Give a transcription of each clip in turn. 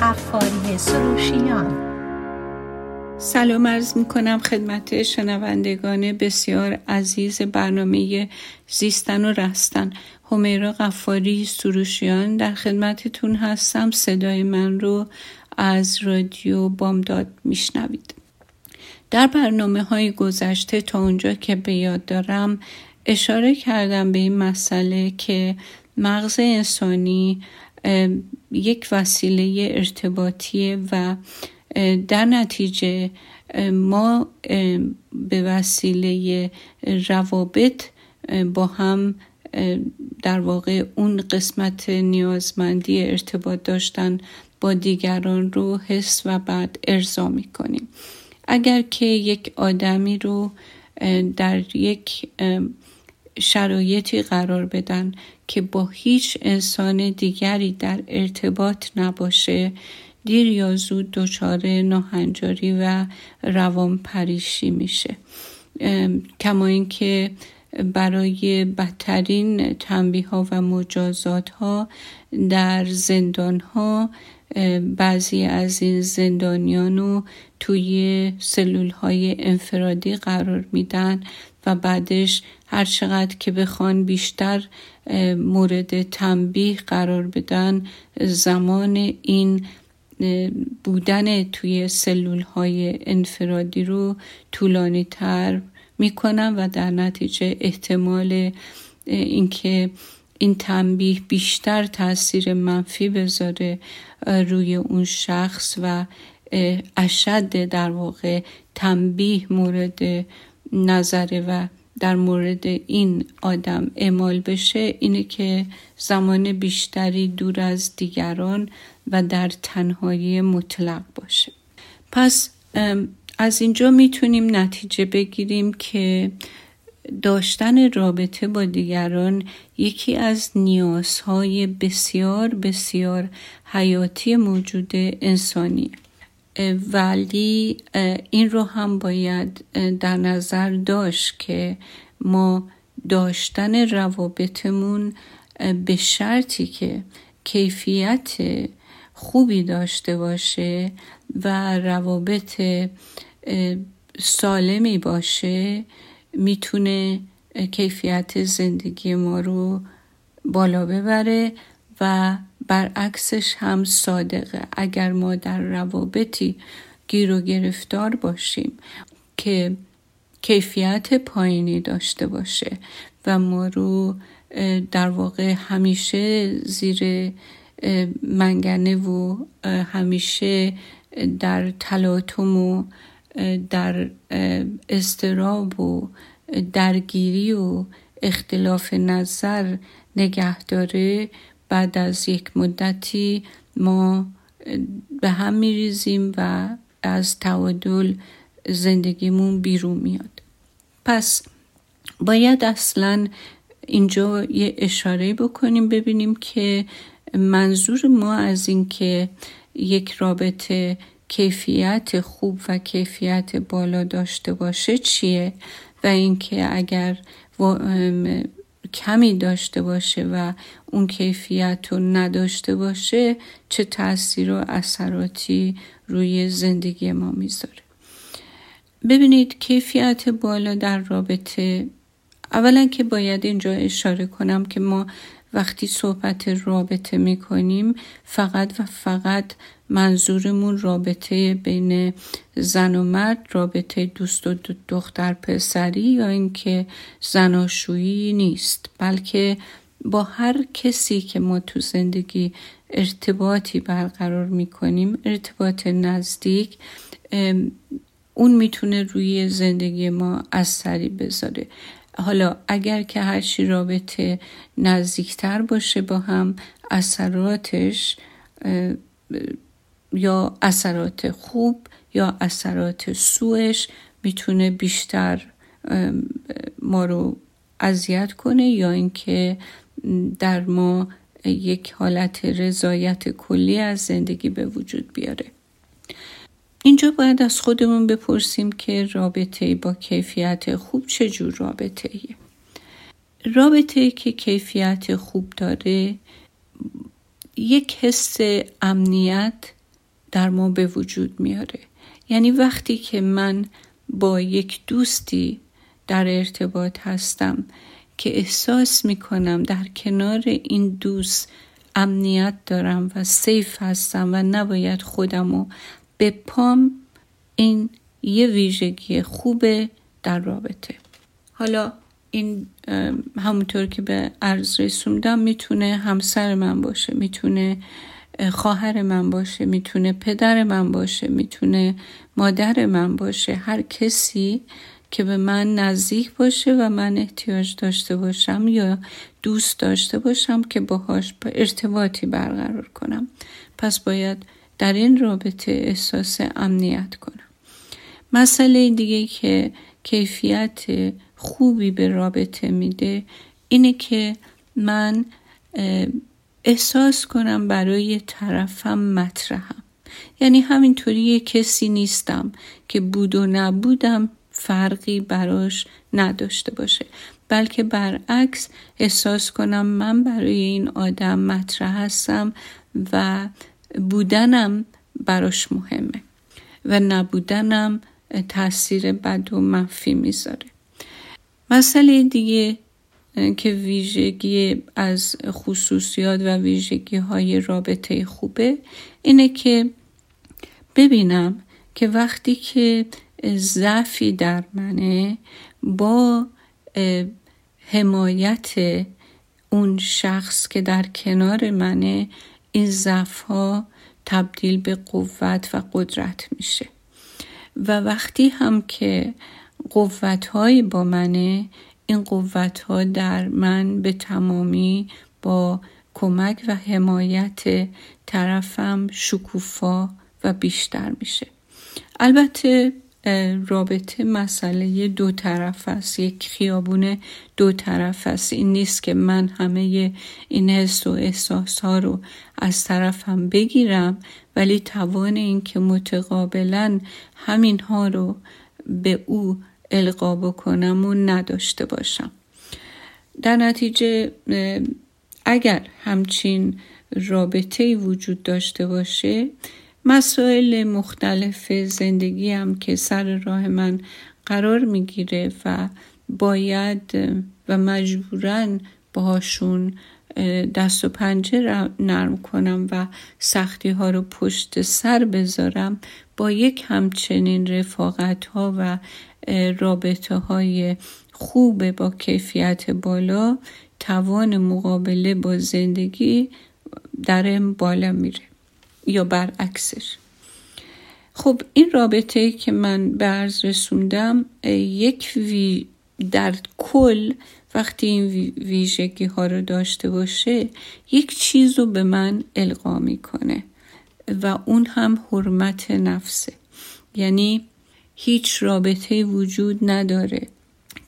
قفاری سروشیان. سلام عرض می کنم خدمت شنوندگان بسیار عزیز برنامه زیستن و رستن. همیرا قفاری سروشیان در خدمتتون هستم. صدای من رو از رادیو بامداد میشنوید. در برنامه های گذشته تا اونجا که به یاد دارم اشاره کردم به این مسئله که مغز انسانی یک وسیله ارتباطیه و در نتیجه ما به وسیله روابط با هم در واقع اون قسمت نیازمندی ارتباط داشتن با دیگران رو حس و بعد ارضا می‌کنیم. اگر که یک آدمی رو در یک شرایطی قرار بدن که با هیچ انسان دیگری در ارتباط نباشه. دیر یا زود دچار ناهنجاری و روان پریشی میشه کما اینکه برای بدترین تنبیه ها و مجازات ها در زندان ها بعضی از این زندانیان رو توی سلول های انفرادی قرار میدن و بعدش هر چقدر که بخوان بیشتر مورد تنبیه قرار بدن زمان این بودن توی سلول های انفرادی رو طولانی تر می‌کنن و در نتیجه احتمال اینکه این تنبیه بیشتر تاثیر منفی بذاره روی اون شخص و اشد در واقع تنبیه مورد نظره و در مورد این آدم اعمال بشه اینه که زمان بیشتری دور از دیگران و در تنهایی مطلق باشه. پس از اینجا می‌تونیم نتیجه بگیریم که داشتن رابطه با دیگران یکی از نیازهای بسیار بسیار حیاتی موجود انسانی ولی این رو هم باید در نظر داشت که ما داشتن روابطمون به شرطی که کیفیت خوبی داشته باشه و روابط سالمی باشه می‌تونه کیفیت زندگی ما رو بالا ببره و برعکسش هم صادقه. اگر ما در روابطی گیر و گرفتار باشیم که کیفیت پایینی داشته باشه و ما رو در واقع همیشه زیر منگنه و همیشه در تلاطم و در استراب و درگیری و اختلاف نظر نگه داره بعد از یک مدتی ما به هم میریزیم و از تعادل زندگیمون بیرون میاد. پس باید اصلا اینجا یه اشاره بکنیم ببینیم که منظور ما از اینکه یک رابطه کیفیت خوب و کیفیت بالا داشته باشه چیه؟ و اینکه اگر کمی داشته باشه و اون کیفیت رو نداشته باشه چه تاثیر و اثراتی روی زندگی ما می‌ذاره. ببینید کیفیت بالا در رابطه اولا که باید اینجا اشاره کنم که ما وقتی صحبت رابطه می‌کنیم فقط و فقط منظورمون رابطه بین زن و مرد رابطه دوست و دختر پسری یا اینکه زناشویی نیست. بلکه با هر کسی که ما تو زندگی ارتباطی برقرار می‌کنیم ارتباط نزدیک اون می‌تونه روی زندگی ما اثری بذاره. حالا اگر که هرچی رابطه نزدیکتر باشه با هم اثراتش یا اثرات خوب یا اثرات سوش می‌تونه بیشتر ما رو اذیت کنه یا اینکه در ما یک حالت رضایت کلی از زندگی به وجود بیاره اینجا باید از خودمون بپرسیم که رابطه با کیفیت خوب چجور رابطه ایه؟ رابطه که کیفیت خوب داره یک حس امنیت در ما به وجود میاره. یعنی وقتی که من با یک دوستی در ارتباط هستم که احساس می‌کنم در کنار این دوست امنیت دارم و سیف هستم و نباید خودمو به پام این یه ویژگی خوبه در رابطه. حالا این همونطور که به عرض رسوندم می‌تونه همسر من باشه می‌تونه خواهر من باشه می‌تونه پدر من باشه می‌تونه مادر من باشه هر کسی که به من نزدیک باشه و من احتیاج داشته باشم یا دوست داشته باشم که باهاش با ارتباطی برقرار کنم. پس باید در این رابطه احساس امنیت کنم. مسئله دیگه که کیفیت خوبی به رابطه میده اینه که من احساس کنم برای طرفم مطرحم. یعنی همینطوری کسی نیستم که بود و نبودم فرقی براش نداشته باشه. بلکه برعکس احساس کنم من برای این آدم مطرح هستم و بودنم براش مهمه و نبودنم تاثیر بد و منفی می‌ذاره. مسئله دیگه که ویژگی از خصوصیات و ویژگی های رابطه خوبه. اینه که ببینم که وقتی که ضعفی در منه با حمایت اون شخص که در کنار منه این ضعف ها تبدیل به قوت و قدرت میشه. و وقتی هم که قوت با منه این قوت ها در من به تمامی با کمک و حمایت طرفم شکوفا و بیشتر میشه. البته رابطه مسئله دو طرف است. یک خیابون دو طرف است. این نیست که من همه این حس و احساس ها رو از طرفم بگیرم ولی توان این که متقابلا همین ها رو به او القا بکنم و نداشته باشم. در نتیجه اگر همچین رابطه وجود داشته باشه مسائل مختلف زندگی هم که سر راه من قرار می‌گیره و باید و مجبورن باهاشون دست و پنجه نرم کنم و سختی ها رو پشت سر بذارم با یک همچنین رفاقت ها و رابطه های خوب با کیفیت بالا توان مقابله با زندگی درم بالا میره یا برعکسش. خب این رابطه که من به عرض رسوندم یک وی در کل وقتی این ویژگی ها رو داشته باشه یک چیز رو به من القا می‌کنه و اون هم حرمت نفسه. یعنی هیچ رابطه وجود نداره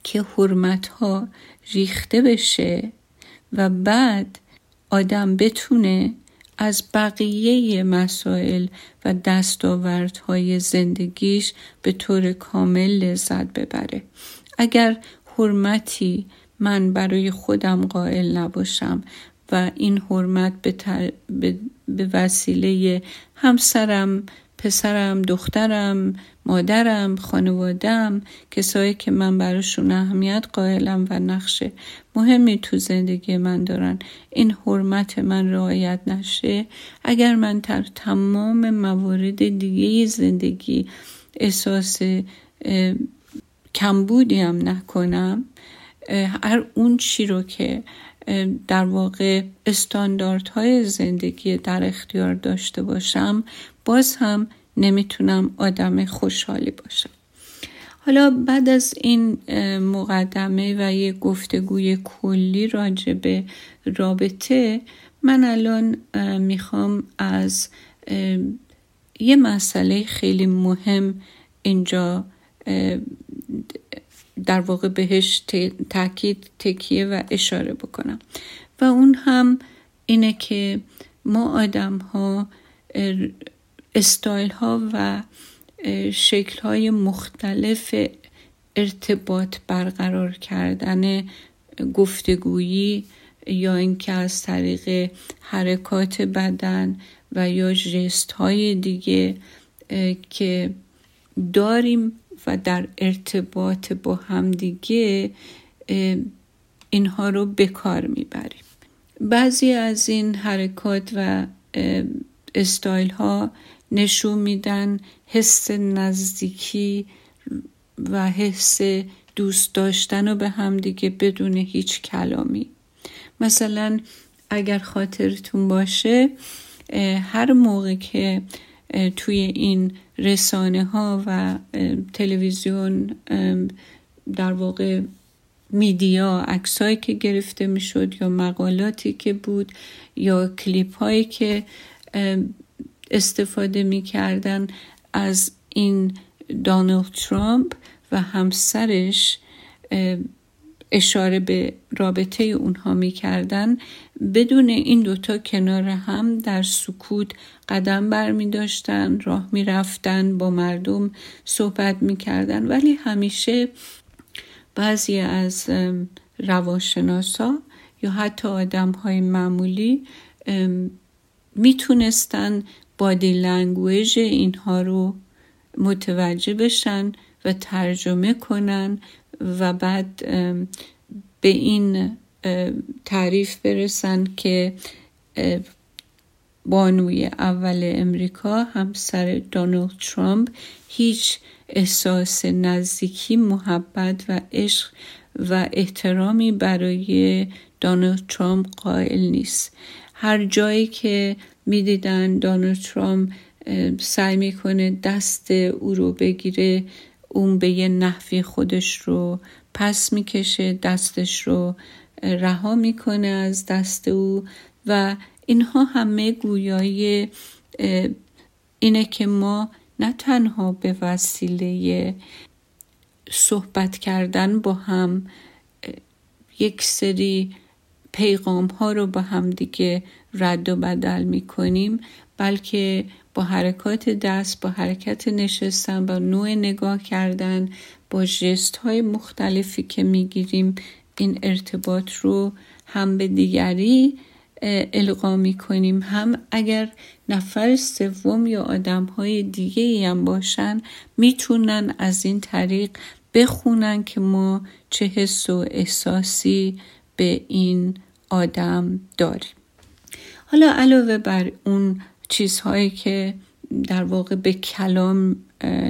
که حرمت ها ریخته بشه و بعد آدم بتونه از بقیه مسائل و دستاوردهای زندگیش به طور کامل لذت ببره. اگر حرمتی من برای خودم قائل نباشم و این حرمت به, به وسیله همسرم پسرم دخترم مادرم خانوادم کسایی که من براشون اهمیت قائلم و نقش مهمی تو زندگی من دارن. این حرمت من رعایت نشه. اگر من در تمام موارد دیگه زندگی احساس کمبودی هم نکنم هر اون چی رو که در واقع استانداردهای زندگی در اختیار داشته باشم باز هم نمی‌تونم آدم خوشحالی باشم. حالا بعد از این مقدمه و یه گفتگوی کلی راجع به رابطه من الان می‌خوام از یه مسئله خیلی مهم اینجا در واقع بهش تاکید تکیه و اشاره بکنم. و اون هم اینه که ما آدم ها استایل ها و شکل های مختلف ارتباط برقرار کردن گفتگویی یا اینکه از طریق حرکات بدن و یا جست های دیگه که داریم و در ارتباط با همدیگه اینها رو به کار می‌بریم. بعضی از این حرکات و استایل ها نشون میدن حس نزدیکی و حس دوست داشتن و به همدیگه بدون هیچ کلامی. مثلا اگر خاطرتون باشه هر موقع که توی این رسانه ها و تلویزیون در واقع میدیا عکسایی که گرفته می‌شد یا مقالاتی که بود یا کلیپ هایی که استفاده می‌کردن از این دانالد ترامپ و همسرش اشاره به رابطه اونها می‌کردن. بدون این دوتا کنار هم در سکوت قدم بر می داشتن راه می با مردم صحبت می کردن ولی همیشه بعضی از روانشناسا یا حتی آدم های معمولی می‌تونستن بادی لنگویج اینها رو متوجه بشن و ترجمه کنن و بعد به این تعریف برسن که بانوی اول امریکا همسر دونالد ترامپ هیچ احساس نزدیکی محبت و عشق و احترامی برای دونالد ترامپ قائل نیست. هر جایی که می‌دیدن دونالد ترامپ سعی می‌کنه دست او رو بگیره اون به یه نحوی خودش رو پس می‌کشه دستش رو رها می‌کنه از دست او و اینها همه گویای اینه که ما نه تنها به وسیله صحبت کردن با هم یک سری پیغام ها رو با هم دیگه رد و بدل می کنیم بلکه با حرکات دست با حرکت نشستن با نوع نگاه کردن با جست های مختلفی که می‌گیریم این ارتباط رو هم به دیگری القا می کنیم هم اگر نفر سوم یا آدم های دیگه هم باشن می‌تونن از این طریق بخونن که ما چه حس و احساسی به این آدم داریم. حالا علاوه بر اون چیزهایی که در واقع به کلام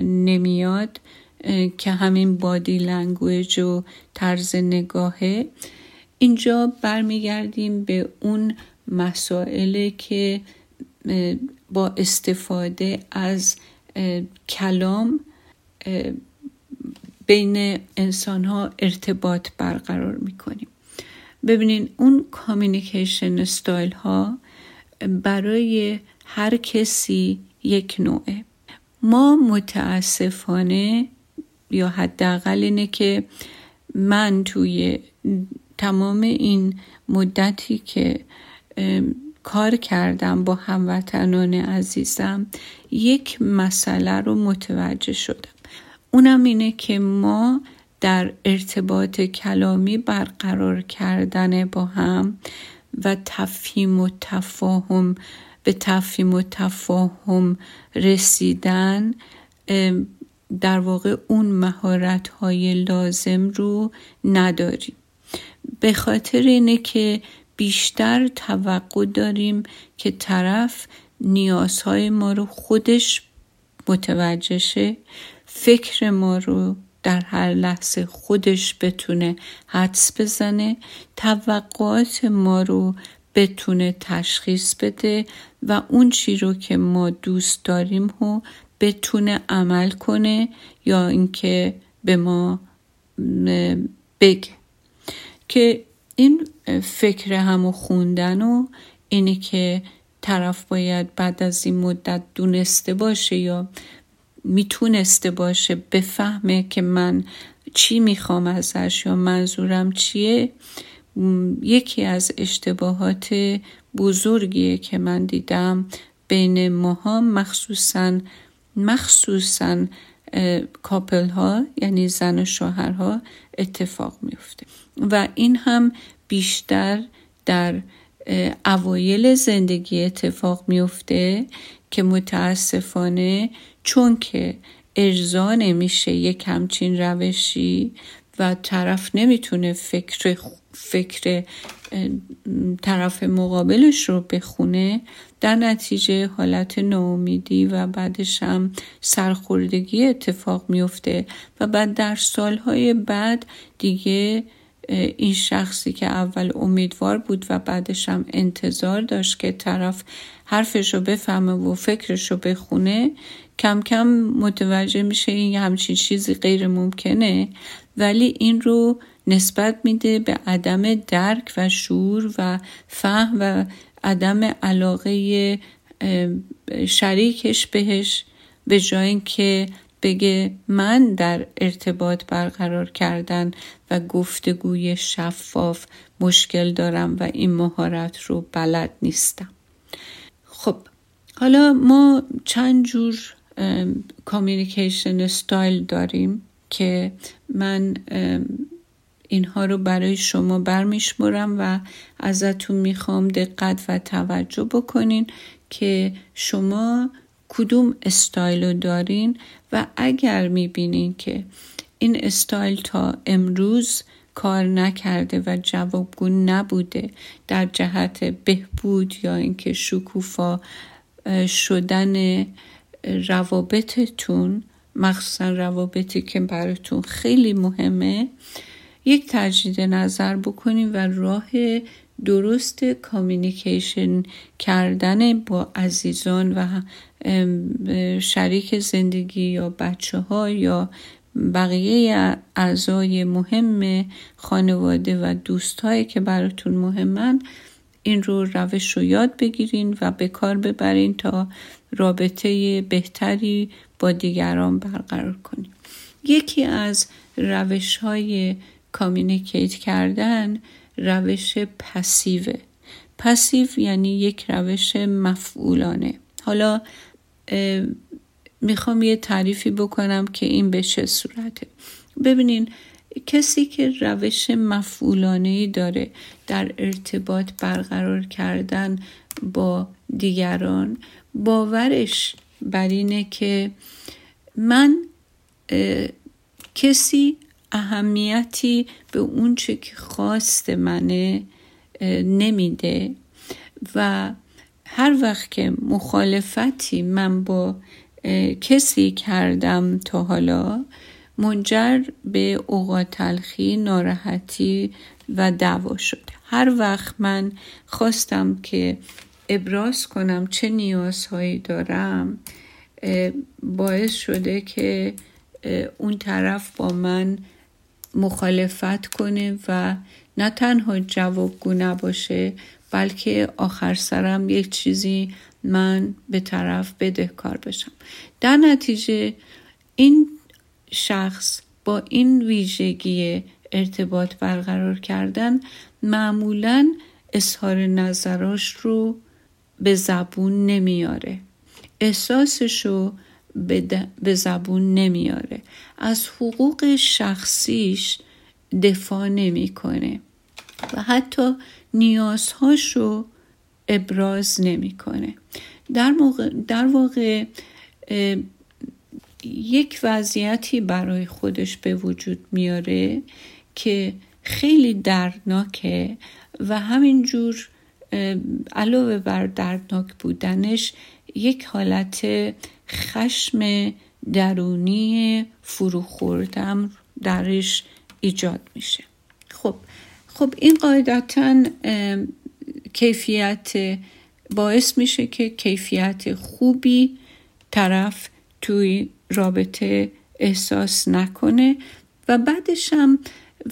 نمیاد که همین بادی لنگویج و طرز نگاهه. اینجا برمیگردیم به اون مسائل که با استفاده از کلام بین انسان ها ارتباط برقرار می‌کنیم. ببینین اون کامیونیکیشن استایل ها برای هر کسی یک نوعه. ما متاسفانه یا حداقل اینه که من توی تمام این مدتی که کار کردم با هموطنان عزیزم یک مسئله رو متوجه شدم. اونم اینه که ما در ارتباط کلامی برقرار کردن با هم و تفهیم و تفاهم به تفهیم و تفاهم رسیدن در واقع اون مهارت های لازم رو نداریم به خاطر اینه که بیشتر توقع داریم که طرف نیازهای ما رو خودش متوجه شه فکر ما رو در هر لحظه خودش بتونه حدس بزنه توقعات ما رو بتونه تشخیص بده و اون چی رو که ما دوست داریم و بتونه عمل کنه یا اینکه به ما بگه. که این فکر همو خوندن و اینی که طرف باید بعد از این مدت دونسته باشه یا می‌تونسته باشه بفهمه که من چی می‌خوام ازش یا منظورم چیه یکی از اشتباهات بزرگیه که من دیدم بین ماها مخصوصا مخصوصا کاپل ها یعنی زن و شوهرها اتفاق میفته و این هم بیشتر در اوایل زندگی اتفاق میفته که متاسفانه چون که اجزا نمیشه یک همچین روشی و طرف نمی‌تونه فکر فکر طرف مقابلش رو بخونه در نتیجه حالت ناامیدی و بعدش هم سرخوردگی اتفاق میفته و بعد در سالهای بعد دیگه این شخصی که اول امیدوار بود و بعدش هم انتظار داشت که طرف حرفش رو بفهمه و فکرش رو بخونه کم کم متوجه میشه این همچین چیزی غیر ممکنه ولی این رو نسبت میده به عدم درک و شعور و فهم و عدم علاقه شریکش بهش به جای اینکه بگه من در ارتباط برقرار کردن و گفتگوی شفاف مشکل دارم و این مهارت رو بلد نیستم. خب حالا ما چند جور کامیونیکیشن استایل داریم که من اینها رو برای شما برمیشمرم و ازتون می‌خوام دقت و توجه بکنین که شما کدوم استایل رو دارین و اگر می‌بینین که این استایل تا امروز کار نکرده و جوابگو نبوده در جهت بهبود یا اینکه شکوفا شدن روابطتون مخصوصا روابطی که براتون خیلی مهمه یک تجدید نظر بکنیم و راه درست کامیونیکیشن کردن با عزیزان و شریک زندگی یا بچه ها یا بقیه اعضای مهم خانواده و دوستهایی که براتون مهمن این رو روش رو یاد بگیرین و به کار ببرین تا رابطه بهتری با دیگران برقرار کنیم. یکی از روش های communicate کردن روش passive ه passive یعنی یک روش مفعولانه. حالا می‌خوام یه تعریفی بکنم که این به چه صورته. ببینین کسی که روش مفعولانه داره در ارتباط برقرار کردن با دیگران باورش بر اینه که من کسی اهمیتی به اونچه که خواست منه نمیده و هر وقت که مخالفتی من با کسی کردم تا حالا منجر به اوقات تلخی ناراحتی و دعوا شده هر وقت من خواستم که ابراز کنم چه نیازهایی دارم باعث شده که اون طرف با من مخالفت کنه و نه تنها جوابگو نباشه بلکه آخر سرم یک چیزی من به طرف بدهکار بشم. در نتیجه این شخص با این ویژگی ارتباط برقرار کردن معمولا اظهار نظراش رو به زبون نمیاره. احساسش رو به زبون نمیاره. از حقوق شخصیش دفاع نمی‌کنه و حتی نیازهاش رو ابراز نمی‌کنه. در, موقع در واقع یک وضعیتی برای خودش به وجود میاره که خیلی دردناکه و همینجور علاوه بر دردناک بودنش یک حالت خشم درونی فروخوردم درش ایجاد میشه. خب خب این قاعدتا کیفیت باعث میشه که کیفیت خوبی طرف توی رابطه احساس نکنه. و بعدش هم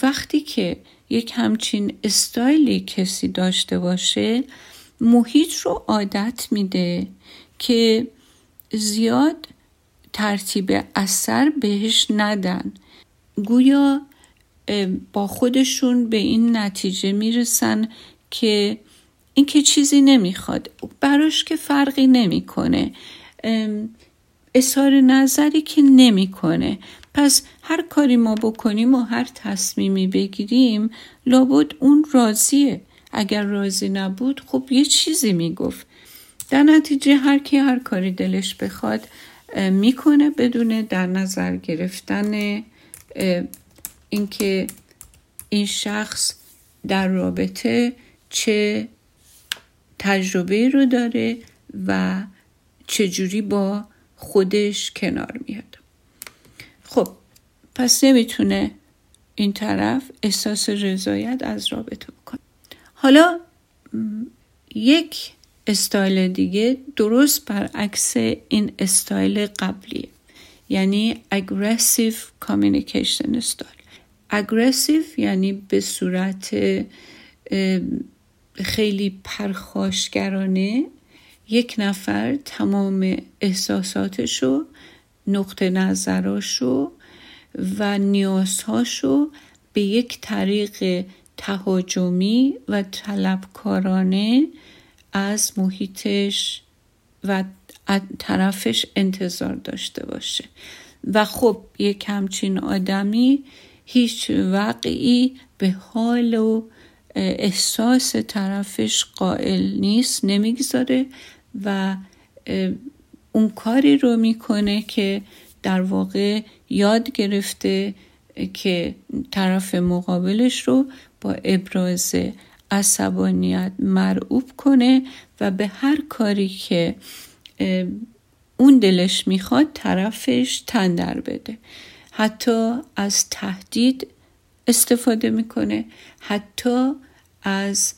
وقتی که یک همچین استایلی کسی داشته باشه محیط رو عادت میده که زیاد ترتیب اثر بهش ندن. گویا با خودشون به این نتیجه می‌رسن که این که چیزی نمی‌خواد براش که فرقی نمی‌کنه. اظهار نظری که نمی‌کنه. پس هر کاری ما بکنیم و هر تصمیمی بگیریم لابد اون راضیه. اگر راضی نبود خب یه چیزی می‌گفت. در نتیجه هر کی هر کاری دلش بخواد می‌کنه بدون در نظر گرفتن اینکه این شخص در رابطه چه تجربه رو داره و چجوری با خودش کنار میاد. خب پس نمی‌تونه این طرف احساس رضایت از رابطه بکنه. حالا یک استایل دیگه درست برعکس این استایل قبلیه. یعنی aggressive communication style. Aggressive یعنی به صورت خیلی پرخاشگرانه یک نفر تمام احساساتشو نقطه نظراشو و نیازهاشو به یک طریق تهاجمی و طلبکارانه از محیطش و طرفش انتظار داشته باشه. و خب یک همچین آدمی هیچ وقعی به حال و احساس طرفش قائل نیست نمی‌گذاره و اون کاری رو می‌کنه که در واقع یاد گرفته که طرف مقابلش رو با ابراز عصبانیت مرعوب کنه و به هر کاری که اون دلش می‌خواد طرفش تندر بده. حتی از تهدید استفاده می‌کنه. حتی از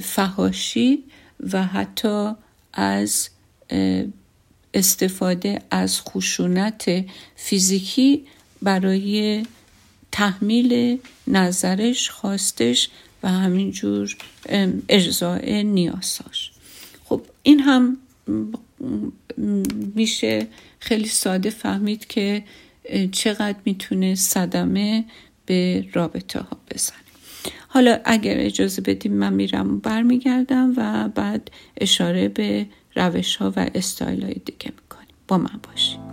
فهاشی و حتی از استفاده از خشونت فیزیکی برای تحمیل نظرش خواستش و همینجور ارزای نیاساش. خب این هم میشه خیلی ساده فهمید که چقدر می‌تونه صدمه به رابطه ها بزنه. حالا اگر اجازه بدیم من میرم برمیگردم و بعد اشاره به روش ها و استایل های دیگه می‌کنیم. با من باشیم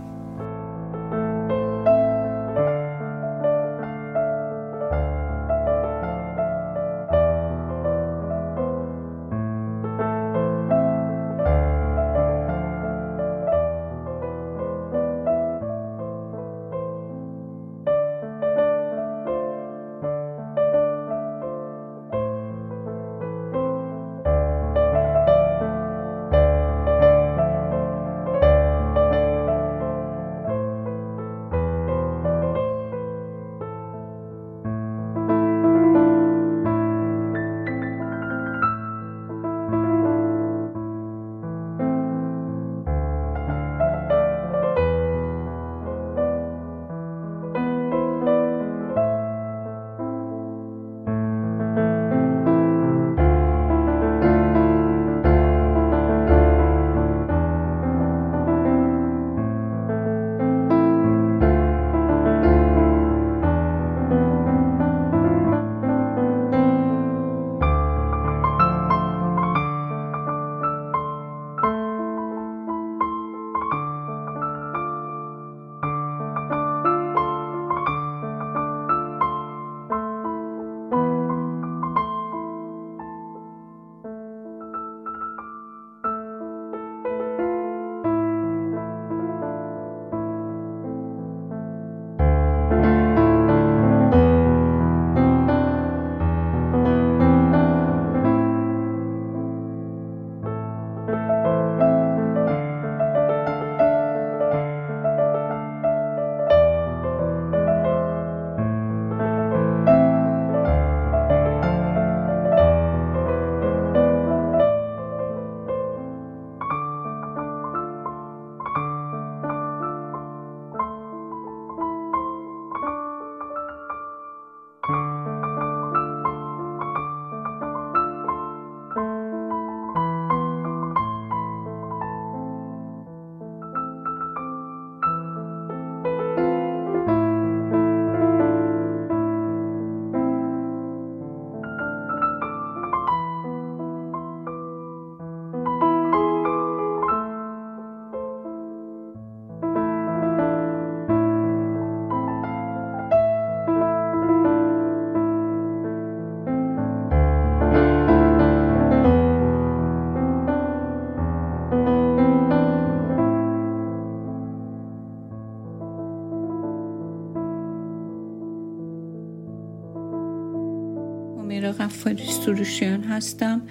همیرا غفاری سروشیان هستم.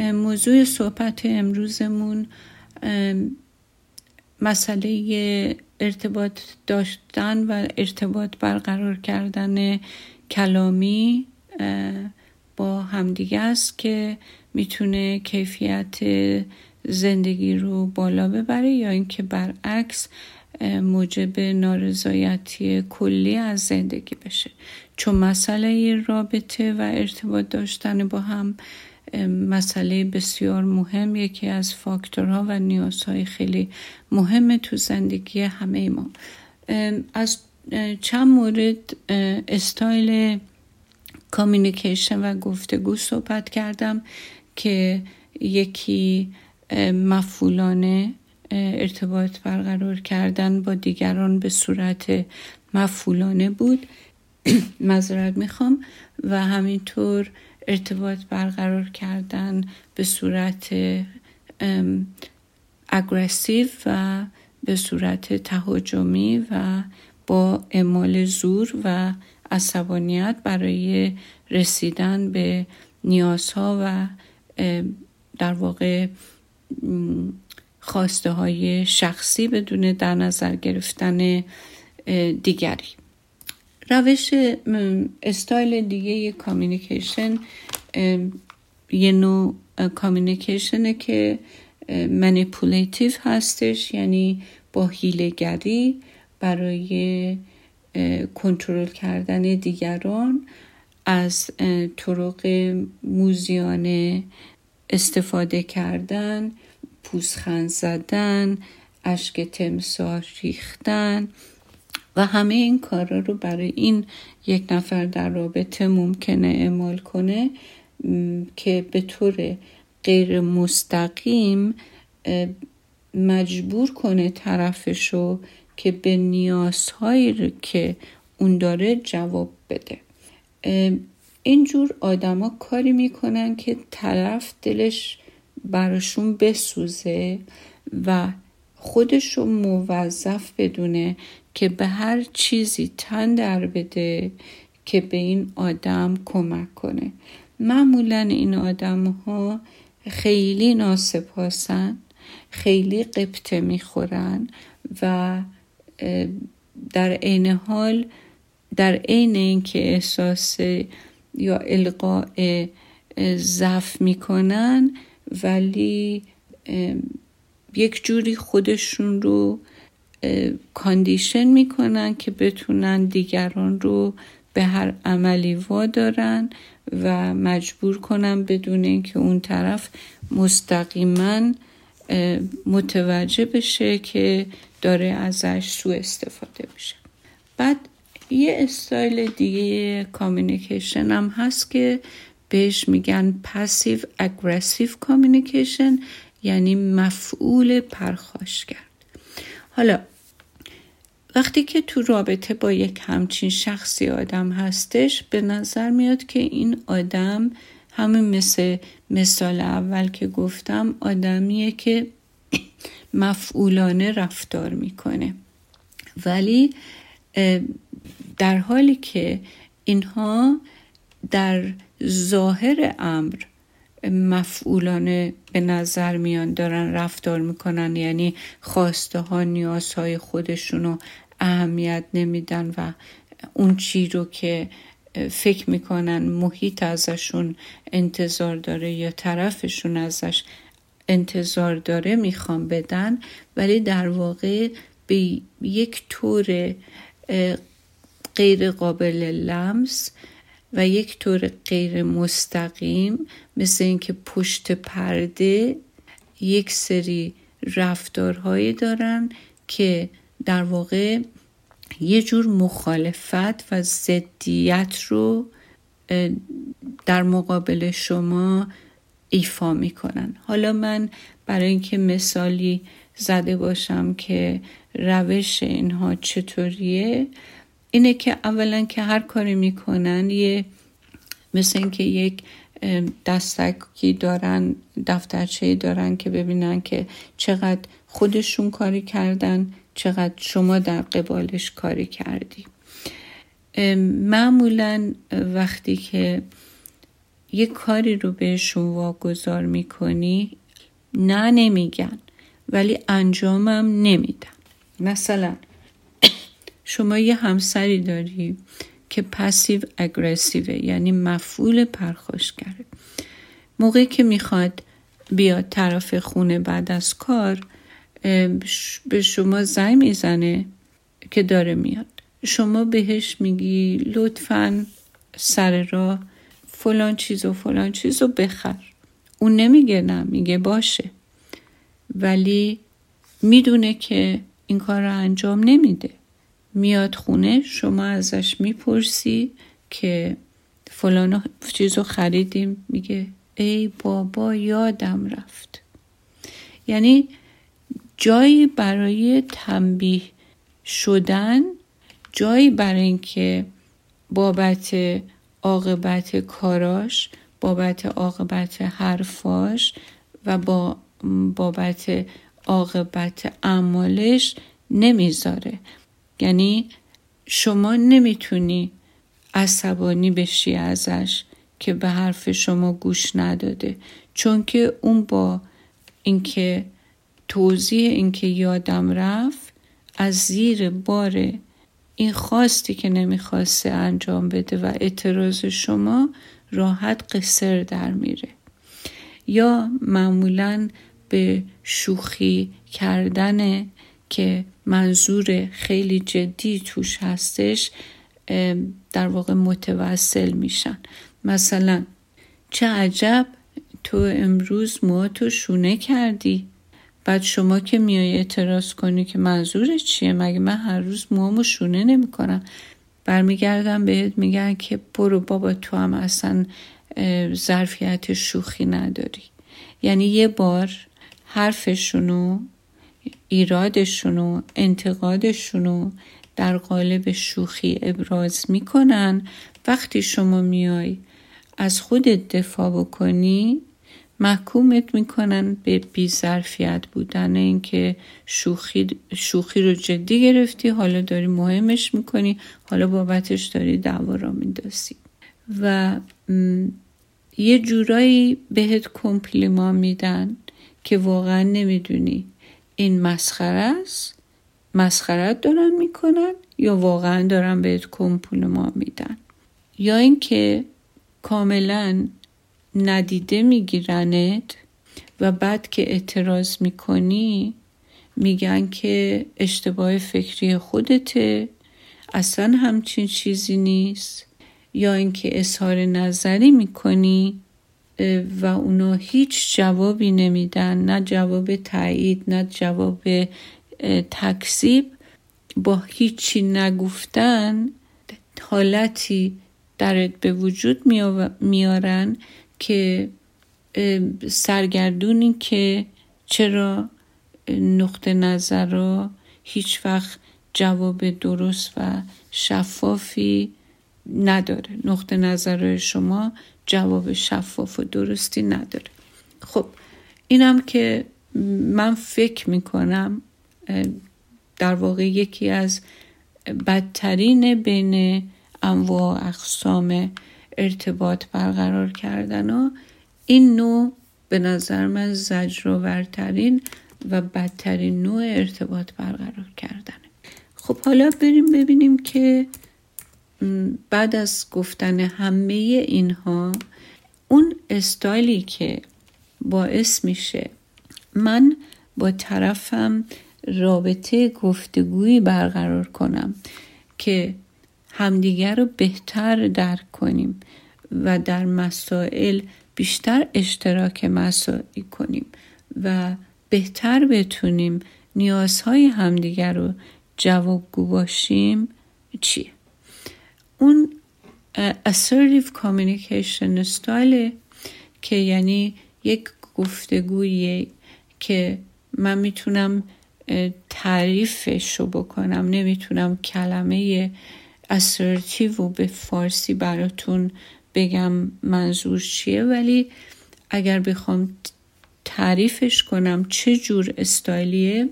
موضوع صحبت امروزمون مسئله ارتباط داشتن و ارتباط برقرار کردن کلامی با همدیگه است که می‌تونه کیفیت زندگی رو بالا ببره یا اینکه برعکس موجب نارضایتی کلی از زندگی بشه. چون مسئله رابطه و ارتباط داشتن با هم مسئله بسیار مهم یکی از فاکتورها و نیازهای خیلی مهم تو زندگی همه ما. از چند مورد استایل کامیونیکیشن و گفتگو صحبت کردم که یکی مفولانه ارتباط برقرار کردن با دیگران به صورت مفولانه بود. مذارت می‌خوام و همینطور ارتباط برقرار کردن به صورت اگرسیو و به صورت تهاجمی و با اعمال زور و عصبانیت برای رسیدن به نیازها و در واقع خواسته های شخصی بدون در نظر گرفتن دیگری. روش استایل دیگه communication یه نوع communication ه که manipulative هستش یعنی با حیله‌گری برای کنترل کردن دیگران از طرق موزیانه استفاده کردن پوزخند زدن اشک تمسار ریختن و همه این کارا رو برای این یک نفر در رابطه ممکنه اعمال کنه که به طور غیر مستقیم مجبور کنه طرفشو که به نیازهایی که اون داره جواب بده. اینجور آدما کاری می‌کنن که طرف دلش براشون بسوزه و خودش رو موظف بدونه که به هر چیزی تن در بده که به این آدم کمک کنه. معمولا این آدم ها خیلی ناسپاسن خیلی قبطه می‌خورن و در عین حال در عین اینکه احساس یا القاء ضعف می‌کنن ولی یک جوری خودشون رو کاندیشن می‌کنن که بتونن دیگران رو به هر عملی وادارن و مجبور کنن بدون اینکه اون طرف مستقیما متوجه بشه که داره ازش سو استفاده میشه. بعد یه استایل دیگه communication هم هست که بهش میگن passive aggressive communication یعنی مفعول پرخاشگر. حالا وقتی که تو رابطه با یک همچین شخصی آدم هستش به نظر میاد که این آدم همین مثل مثال اول که گفتم آدمیه که مفعولانه رفتار می‌کنه. ولی در حالی که اینها در ظاهر امر مفعولانه به نظر میان دارن رفتار می‌کنن یعنی خواسته ها نیازهای خودشون رو اهمیت نمیدن و اون چی رو که فکر می‌کنن محیط ازشون انتظار داره یا طرفشون ازش انتظار داره می‌خوام بدن ولی در واقع به یک طور غیر قابل لمس و یک طور غیر مستقیم مثل اینکه پشت پرده یک سری رفتارهایی دارن که در واقع یه جور مخالفت و ضدیت رو در مقابل شما ایفا می‌کنن. حالا من برای اینکه مثالی زده باشم که روش اینها چطوریه اینه که اولا که هر کاری می‌کنن یه مثل اینکه یک دستکی دارن دفترچه دارن که ببینن که چقدر خودشون کاری کردن چقدر شما در قبالش کاری کردی. معمولا وقتی که یه کاری رو بهشون واگذار می‌کنی نه نمیگن ولی انجامم نمیدن. مثلا شما یه همسری داری که پسیو اگریسیوه یعنی مفعول پرخاشگره. موقعی که می‌خواد بیاد طرف خونه بعد از کار به شما زنگ می‌زنه که داره میاد. شما بهش میگی لطفا سر راه فلان چیز و فلان چیز رو بخر. اون نمیگه نه میگه باشه. ولی می‌دونه که این کار رو انجام نمیده. میاد خونه شما ازش می‌پرسی که فلان چیز رو خریدیم. میگه ای بابا یادم رفت. یعنی جایی برای تنبیه شدن جایی برای اینکه بابت عاقبت کاراش بابت عاقبت حرفاش و با بابت عاقبت اعمالش نمی‌ذاره. یعنی شما نمی‌تونی عصبانی بشی ازش که به حرف شما گوش نداده. چون که اون با اینکه توضیح اینکه یادم رفت از زیر بار این خواستی که نمی‌خواسته انجام بده و اعتراض شما راحت قصر در میره. یا معمولا به شوخی کردن که منظور خیلی جدی توش هستش در واقع متوسل میشن. مثلا چه عجب تو امروز تو شونه کردی. بعد شما که میای اعتراض کنی که منظورش چیه؟ مگه من هر روز موامو شونه نمی‌کنم؟ برمیگردم بهت میگن که برو بابا تو هم اصلا ظرفیت شوخی نداری. یعنی یه بار حرفشونو ایرادشونو انتقادشونو در قالب شوخی ابراز می‌کنن. وقتی شما میای از خودت دفاع بکنی محکومت می‌کنن به بیظرفیت بودن. اینکه شوخی, شوخی رو جدی گرفتی حالا داری مهمش می‌کنی حالا بابتش داری دعوا را میندازی و یه جورایی بهت کمپلیما میدن که واقعا نمی‌دونی این مسخره است؟ مسخرت دارن می‌کنن یا واقعا دارن بهت کمپلیما میدن؟ یا اینکه کاملا ندیده میگیرنت و بعد که اعتراض می‌کنی میگن که اشتباه فکری خودته اصلا همچین چیزی نیست. یا اینکه اظهار نظری می‌کنی و اونا هیچ جوابی نمیدن نه جواب تایید نه جواب تکذیب با هیچی نگفتن حالتی درت به وجود میارن که سرگردونی که چرا نقطه نظر را هیچ وقت جواب درست و شفافی نداره. نقطه نظر شما جواب شفاف و درستی نداره. خب اینم که من فکر می‌کنم در واقع یکی از بدترین بین انواع اقسام ارتباط برقرار کردن و این نوع به نظر من زجرآورترین و بدترین نوع ارتباط برقرار کردنه. خب حالا بریم ببینیم که بعد از گفتن همه اینها اون استایلی که باعث میشه من با طرفم رابطه گفتگویی برقرار کنم که همدیگر رو بهتر درک کنیم و در مسائل بیشتر اشتراک مسائلی کنیم و بهتر بتونیم نیازهای همدیگر رو جوابگو باشیم چیه؟ اون assertive communication style که یعنی یک گفتگویی که من می‌تونم تعریفش رو بکنم نمی‌تونم کلمه assertive و به فارسی براتون بگم منظور چیه ولی اگر بخوام تعریفش کنم چه جور استایلیه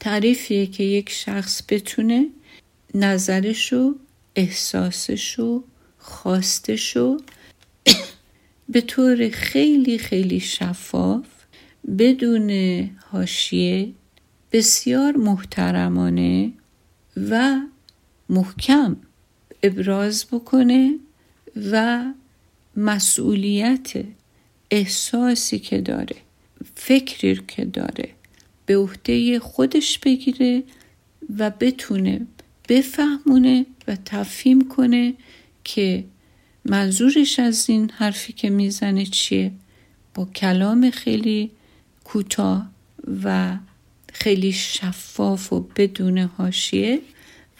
تعریفیه که یک شخص بتونه نظرشو احساسشو خواستشو به طور خیلی خیلی شفاف بدون هاشیه بسیار محترمانه و محکم ابراز بکنه و مسئولیت احساسی که داره فکری که داره به عهده خودش بگیره و بتونه بفهمونه و تفهیم کنه که منظورش از این حرفی که می‌زنه چیه. با کلام خیلی کوتاه و خیلی شفاف و بدون هاشیه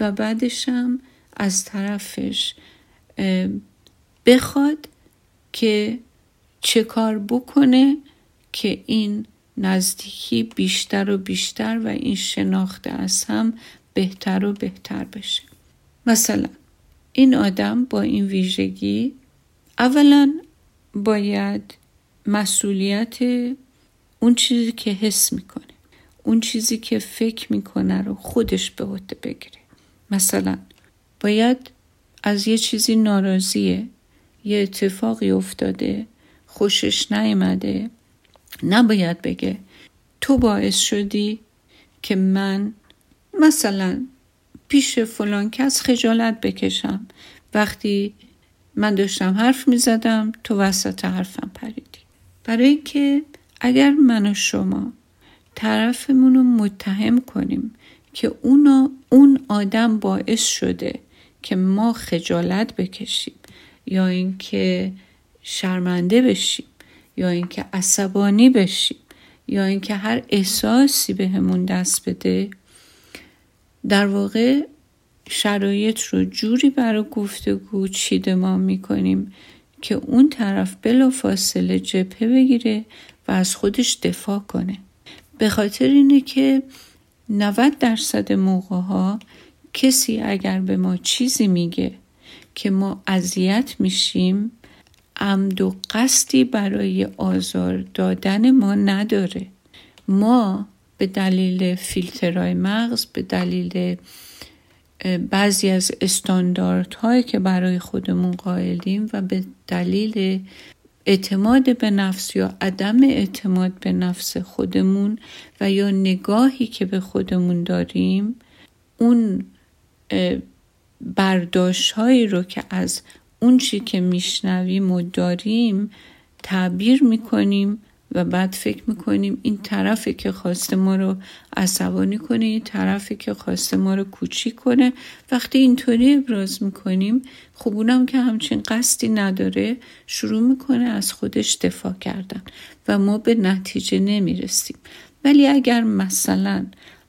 و بعدش هم از طرفش بخواد که چه کار بکنه که این نزدیکی بیشتر و بیشتر و این شناخته از هم بهتر و بهتر بشه. مثلا این آدم با این ویژگی اولا باید مسئولیت اون چیزی که حس می‌کنه اون چیزی که فکر می‌کنه رو خودش به عهده بگیره. مثلا باید از یه چیزی ناراضیه یه اتفاقی افتاده خوشش نیامده نباید بگه. تو باعث شدی که من مثلا پیش فلان کس خجالت بکشم. وقتی من داشتم حرف می زدم تو وسط حرفم پریدی. برای اینکه اگر من و شما طرفمون رو متهم کنیم که اونا اون آدم باعث شده که ما خجالت بکشیم یا اینکه شرمنده بشیم یا اینکه عصبانی بشیم یا اینکه هر احساسی بهمون به دست بده در واقع شرایط رو جوری برای گفتگو چیدمان می‌کنیم که اون طرف بلا فاصله جبهه بگیره و از خودش دفاع کنه. به خاطر اینه که 90 درصد موقع ها کسی اگر به ما چیزی میگه که ما اذیت میشیم عمد و قصدی برای آزار دادن ما نداره. ما به دلیل فیلترهای مغز به دلیل بعضی از استانداردهایی که برای خودمون قائلیم و به دلیل اعتماد به نفس یا عدم اعتماد به نفس خودمون و یا نگاهی که به خودمون داریم اون برداشت هایی رو که از اون چی که میشنویم و داریم تعبیر می‌کنیم و بعد فکر می‌کنیم این طرفی که خواسته ما رو عصبانی کنه این طرفی که خواسته ما رو کوچیک کنه. وقتی اینطوری ابراز می‌کنیم خب اونم که همچین قصدی نداره شروع می‌کنه از خودش دفاع کردن و ما به نتیجه نمی‌رسیم. ولی اگر مثلا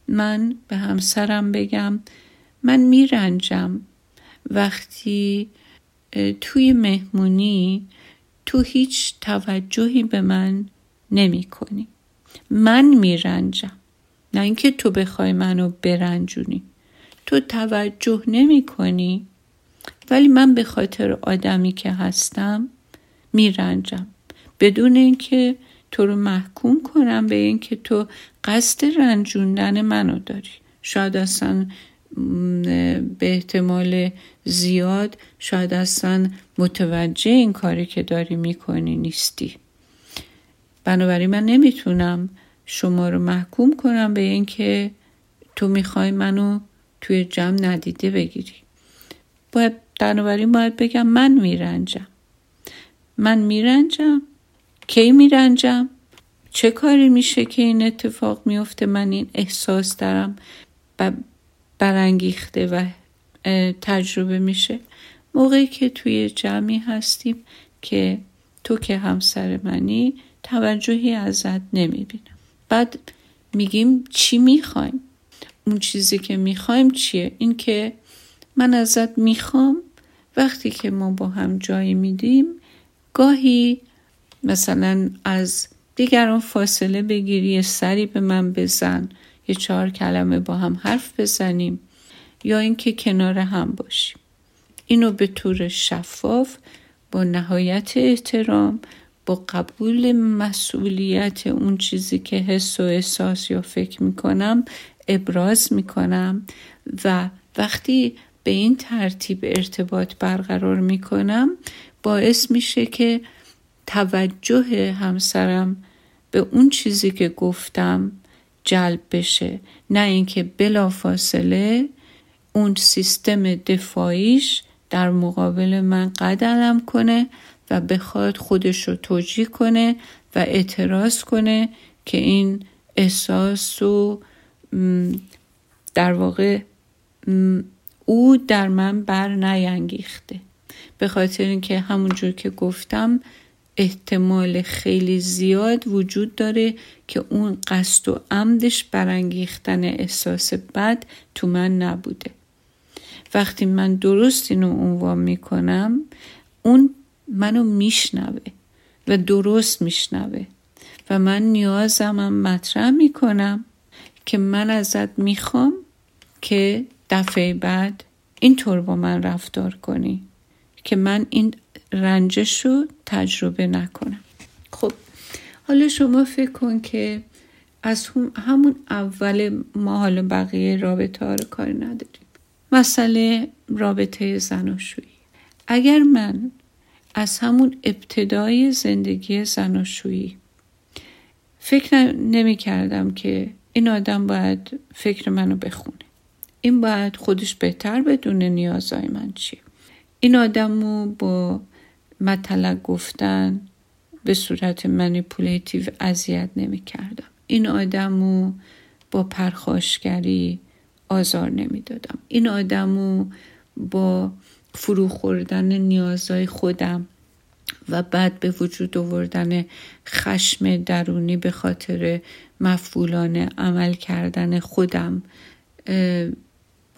من به همسرم بگم من میرنجم وقتی توی مهمونی تو هیچ توجهی به من نمی کنی. من میرنجم. نه اینکه تو بخوای منو برنجونی. تو توجه نمی کنی. ولی من به خاطر آدمی که هستم میرنجم. بدون اینکه تو رو محکوم کنم به اینکه تو قصد رنجوندن منو داری. شاید اصلا به احتمال زیاد شاید اصلا متوجه این کاری که داری می‌کنی نیستی. بنابراین من نمی‌تونم شما رو محکوم کنم به اینکه تو می‌خوای منو توی جمع ندیده بگیری. باید بنابراین باید بگم من میرنجم. من میرنجم. کی میرنجم؟ چه کاری میشه که این اتفاق میفته؟ من این احساس دارم و برانگیخته و تجربه میشه. موقعی که توی جمعی هستیم که تو که همسر منی توجهی ازت نمی‌بینم. بعد میگیم چی می‌خوایم؟ اون چیزی که می‌خوایم چیه؟ این که من ازت می‌خوام وقتی که ما با هم جایی میدیم گاهی مثلا از دیگران فاصله بگیری سری به من بزن یه چهار کلمه با هم حرف بزنیم یا اینکه کنار هم باشیم. اینو به طور شفاف با نهایت احترام با قبول مسئولیت اون چیزی که حس و احساس یا فکر می‌کنم ابراز می‌کنم و وقتی به این ترتیب ارتباط برقرار می‌کنم باعث میشه که توجه همسرم به اون چیزی که گفتم جلب بشه. نه اینکه بلافاصله اون سیستم دفاعیش در مقابل من قدرم کنه بخواد خودش رو توجیه کنه و اعتراض کنه که این احساس و در واقع او در من بر نینگیخته به خاطر اینکه همونجور که گفتم احتمال خیلی زیاد وجود داره که اون قصد و عمدش برانگیختن احساس بد تو من نبوده. وقتی من درست اینو عنوان می‌کنم اون منو میشنوه و درست میشنوه و من نیازمم مطرح می‌کنم که من ازت می‌خوام که دفعه بعد اینطور با من رفتار کنی که من این رنجش رو تجربه نکنم. خب حالا شما فکر کن که از همون اول ما حالا بقیه رابطه ها رو کاری نداریم. مسئله رابطه زناشویی. اگر من از همون ابتدای زندگی زناشویی فکر نمی کردم که این آدم باید فکر منو بخونه. این باید خودش بهتر بدونه نیازهای من چیه. این آدم با مطلق گفتن به صورت منیپولیتیو اذیت نمی کردم این آدم با پرخاشگری آزار نمی‌دادم. این آدم با فرو خوردن نیازهای خودم و بعد به وجود آوردن خشم درونی به خاطر مفعولانه عمل کردن خودم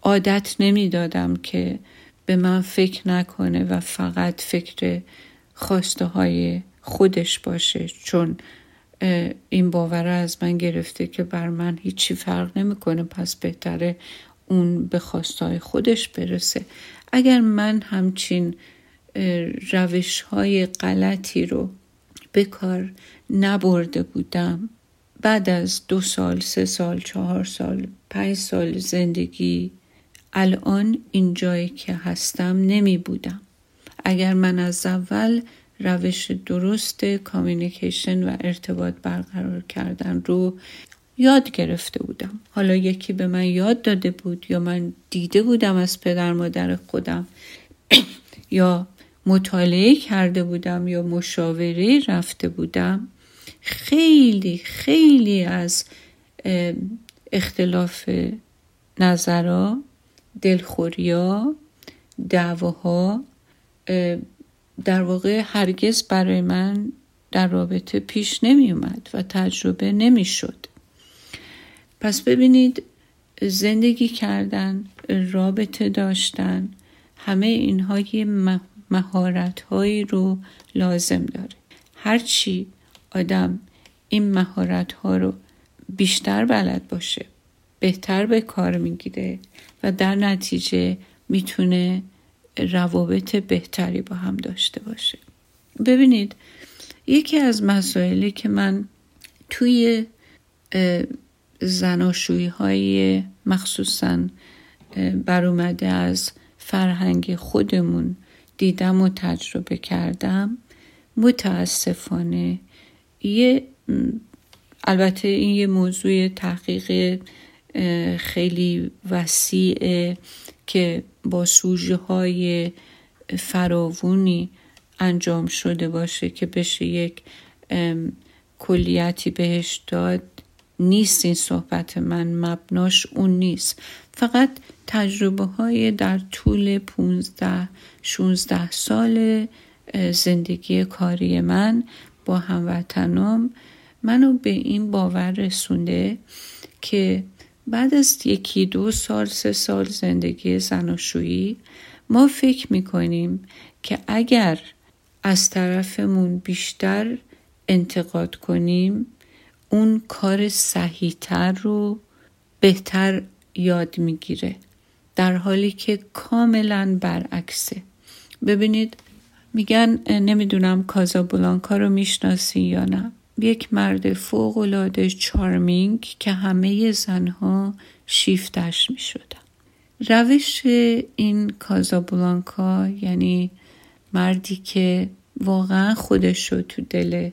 عادت نمی‌دادم که به من فکر نکنه و فقط فکر خواسته های خودش باشه چون این باور از من گرفته که بر من هیچی فرق نمی‌کنه پس بهتره اون به خواستهای خودش برسه. اگر من همچین روش های غلطی رو به کار نبرده بودم بعد از دو سال سه سال چهار سال پنج سال زندگی الان اینجایی که هستم نمی بودم. اگر من از اول روش درست کامیونیکیشن و ارتباط برقرار کردن رو یاد گرفته بودم. حالا یکی به من یاد داده بود یا من دیده بودم از پدر مادر خودم. یا مطالعه کرده بودم یا مشاوره رفته بودم. خیلی خیلی از اختلاف نظرها دلخوریا دعواها در واقع هرگز برای من در رابطه پیش نمی اومد و تجربه نمی شد پس ببینید زندگی کردن رابطه داشتن همه اینها یه مهارت هایی رو لازم داره. هرچی آدم این مهارت ها رو بیشتر بلد باشه بهتر به کار می‌گیره و در نتیجه می‌تونه روابط بهتری با هم داشته باشه. ببینید یکی از مسائلی که من توی زناشویی های مخصوصا بر اومده از فرهنگ خودمون دیدم و تجربه کردم. متاسفانه یه البته این یه موضوع تحقیق خیلی وسیع که با سوژه های فراوونی انجام شده باشه که بشه یک کلیتی بهش داد. نیست این صحبت من مبناش اون نیست. فقط تجربه های در طول 15 16 سال زندگی کاری من با هموطنام منو به این باور رسونده که بعد از یکی دو سال سه سال زندگی زناشویی ما فکر می‌کنیم که اگر از طرفمون بیشتر انتقاد کنیم اون کار صحیحتر رو بهتر یاد می‌گیره در حالی که کاملا برعکسه ببینید میگن نمی‌دونم کازابلانکا رو می‌شناسی یا نه یک مرد فوق العاده چارمینگ که همه زنها شیفتش می شدن. روش این کازابلانکا یعنی مردی که واقعا خودش رو تو دل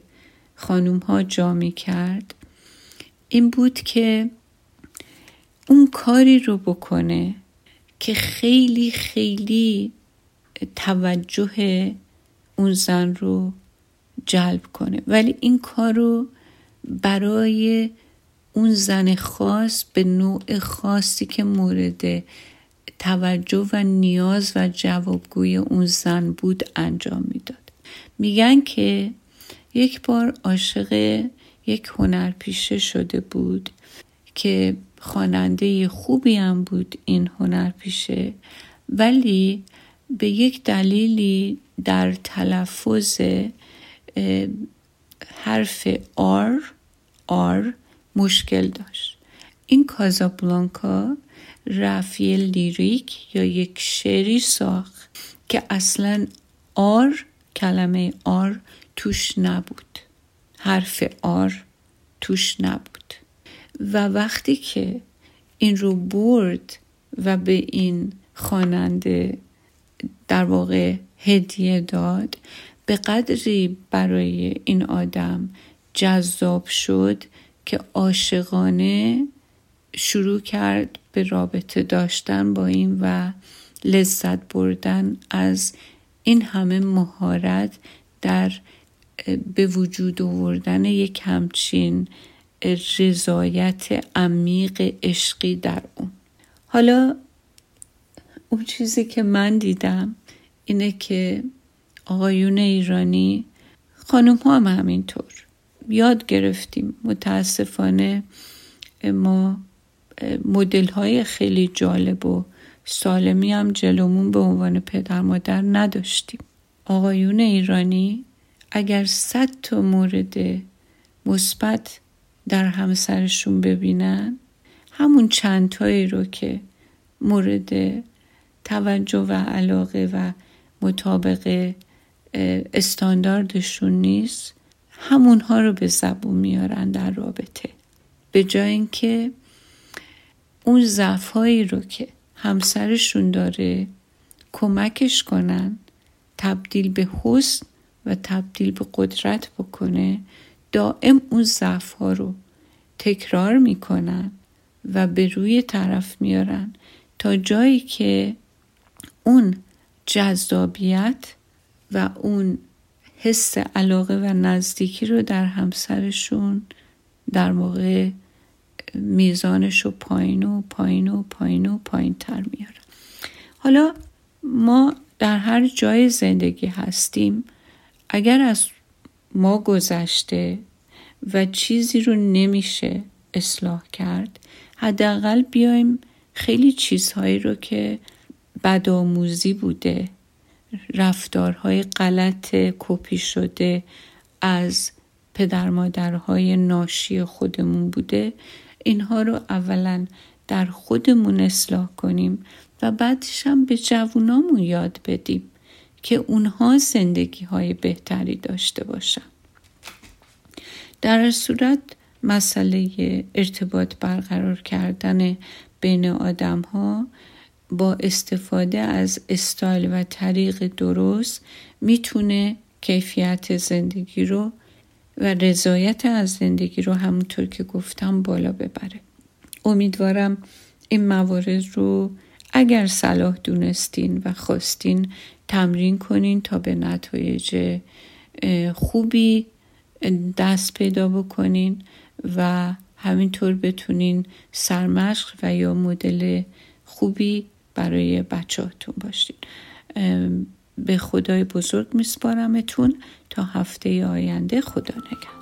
خانوم ها جا می کرد این بود که اون کاری رو بکنه که خیلی خیلی توجه اون زن رو جلب کنه. ولی این کار رو برای اون زن خاص به نوع خاصی که مورد توجه و نیاز و جوابگوی اون زن بود انجام می‌داد. میگن که یک بار عاشق یک هنرپیشه شده بود که خواننده خوبی هم بود این هنرپیشه ولی به یک دلیلی در تلفظ حرف آر آر مشکل داشت. این کازابلانکا رفی لیریک یا یک شعری ساخت که اصلا آر کلمه آر توش نبود. حرف آر توش نبود. و وقتی که این رو برد و به این خواننده در واقع هدیه داد به قدری برای این آدم جذاب شد که عاشقانه شروع کرد به رابطه داشتن با این و لذت بردن از این همه مهارت در به وجود آوردن یک همچین رضایت عمیق عشقی در اون. حالا اون چیزی که من دیدم اینه که آقایون ایرانی خانم ها هم همینطور یاد گرفتیم. متاسفانه ما مدل های خیلی جالب و سالمی هم جلومون به عنوان پدر مادر نداشتیم. آقایون ایرانی اگر صد تا مورد مثبت در همسرشون ببینن همون چندتایی رو که مورد توجه و علاقه و مطابق استانداردشون نیست همونها رو به زبون میارن در رابطه. به جای اینکه اون ضعفهایی رو که همسرشون داره کمکش کنن تبدیل به حسن و تبدیل به قدرت بکنه دائم اون ضعف ها رو تکرار می‌کنن و به روی طرف میارن تا جایی که اون جذابیت و اون حس علاقه و نزدیکی رو در همسرشون در موقع میزانش رو پایین و پایین و پایین و پایین تر میارن حالا ما در هر جای زندگی هستیم اگر از ما گذشته و چیزی رو نمیشه اصلاح کرد حداقل بیایم خیلی چیزهایی رو که بدآموزی بوده رفتارهای غلط کپی شده از پدر مادرهای ناشی خودمون بوده اینها رو اولا در خودمون اصلاح کنیم و بعدش هم به جوونامون یاد بدیم. که اونها زندگی های بهتری داشته باشن. در صورت مسئله ارتباط برقرار کردن بین آدم ها با استفاده از استایل و طریق درست می‌تونه کیفیت زندگی رو و رضایت از زندگی رو همونطور که گفتم بالا ببره. امیدوارم این موارد رو اگر صلاح دونستین و خواستین تمرین کنین تا به نتایج خوبی دست پیدا بکنین و همینطور بتونین سرمشق و یا مدل خوبی برای بچهاتون باشین. به خدای بزرگ میسپارمتون تا هفته آینده. خدا نگهدار.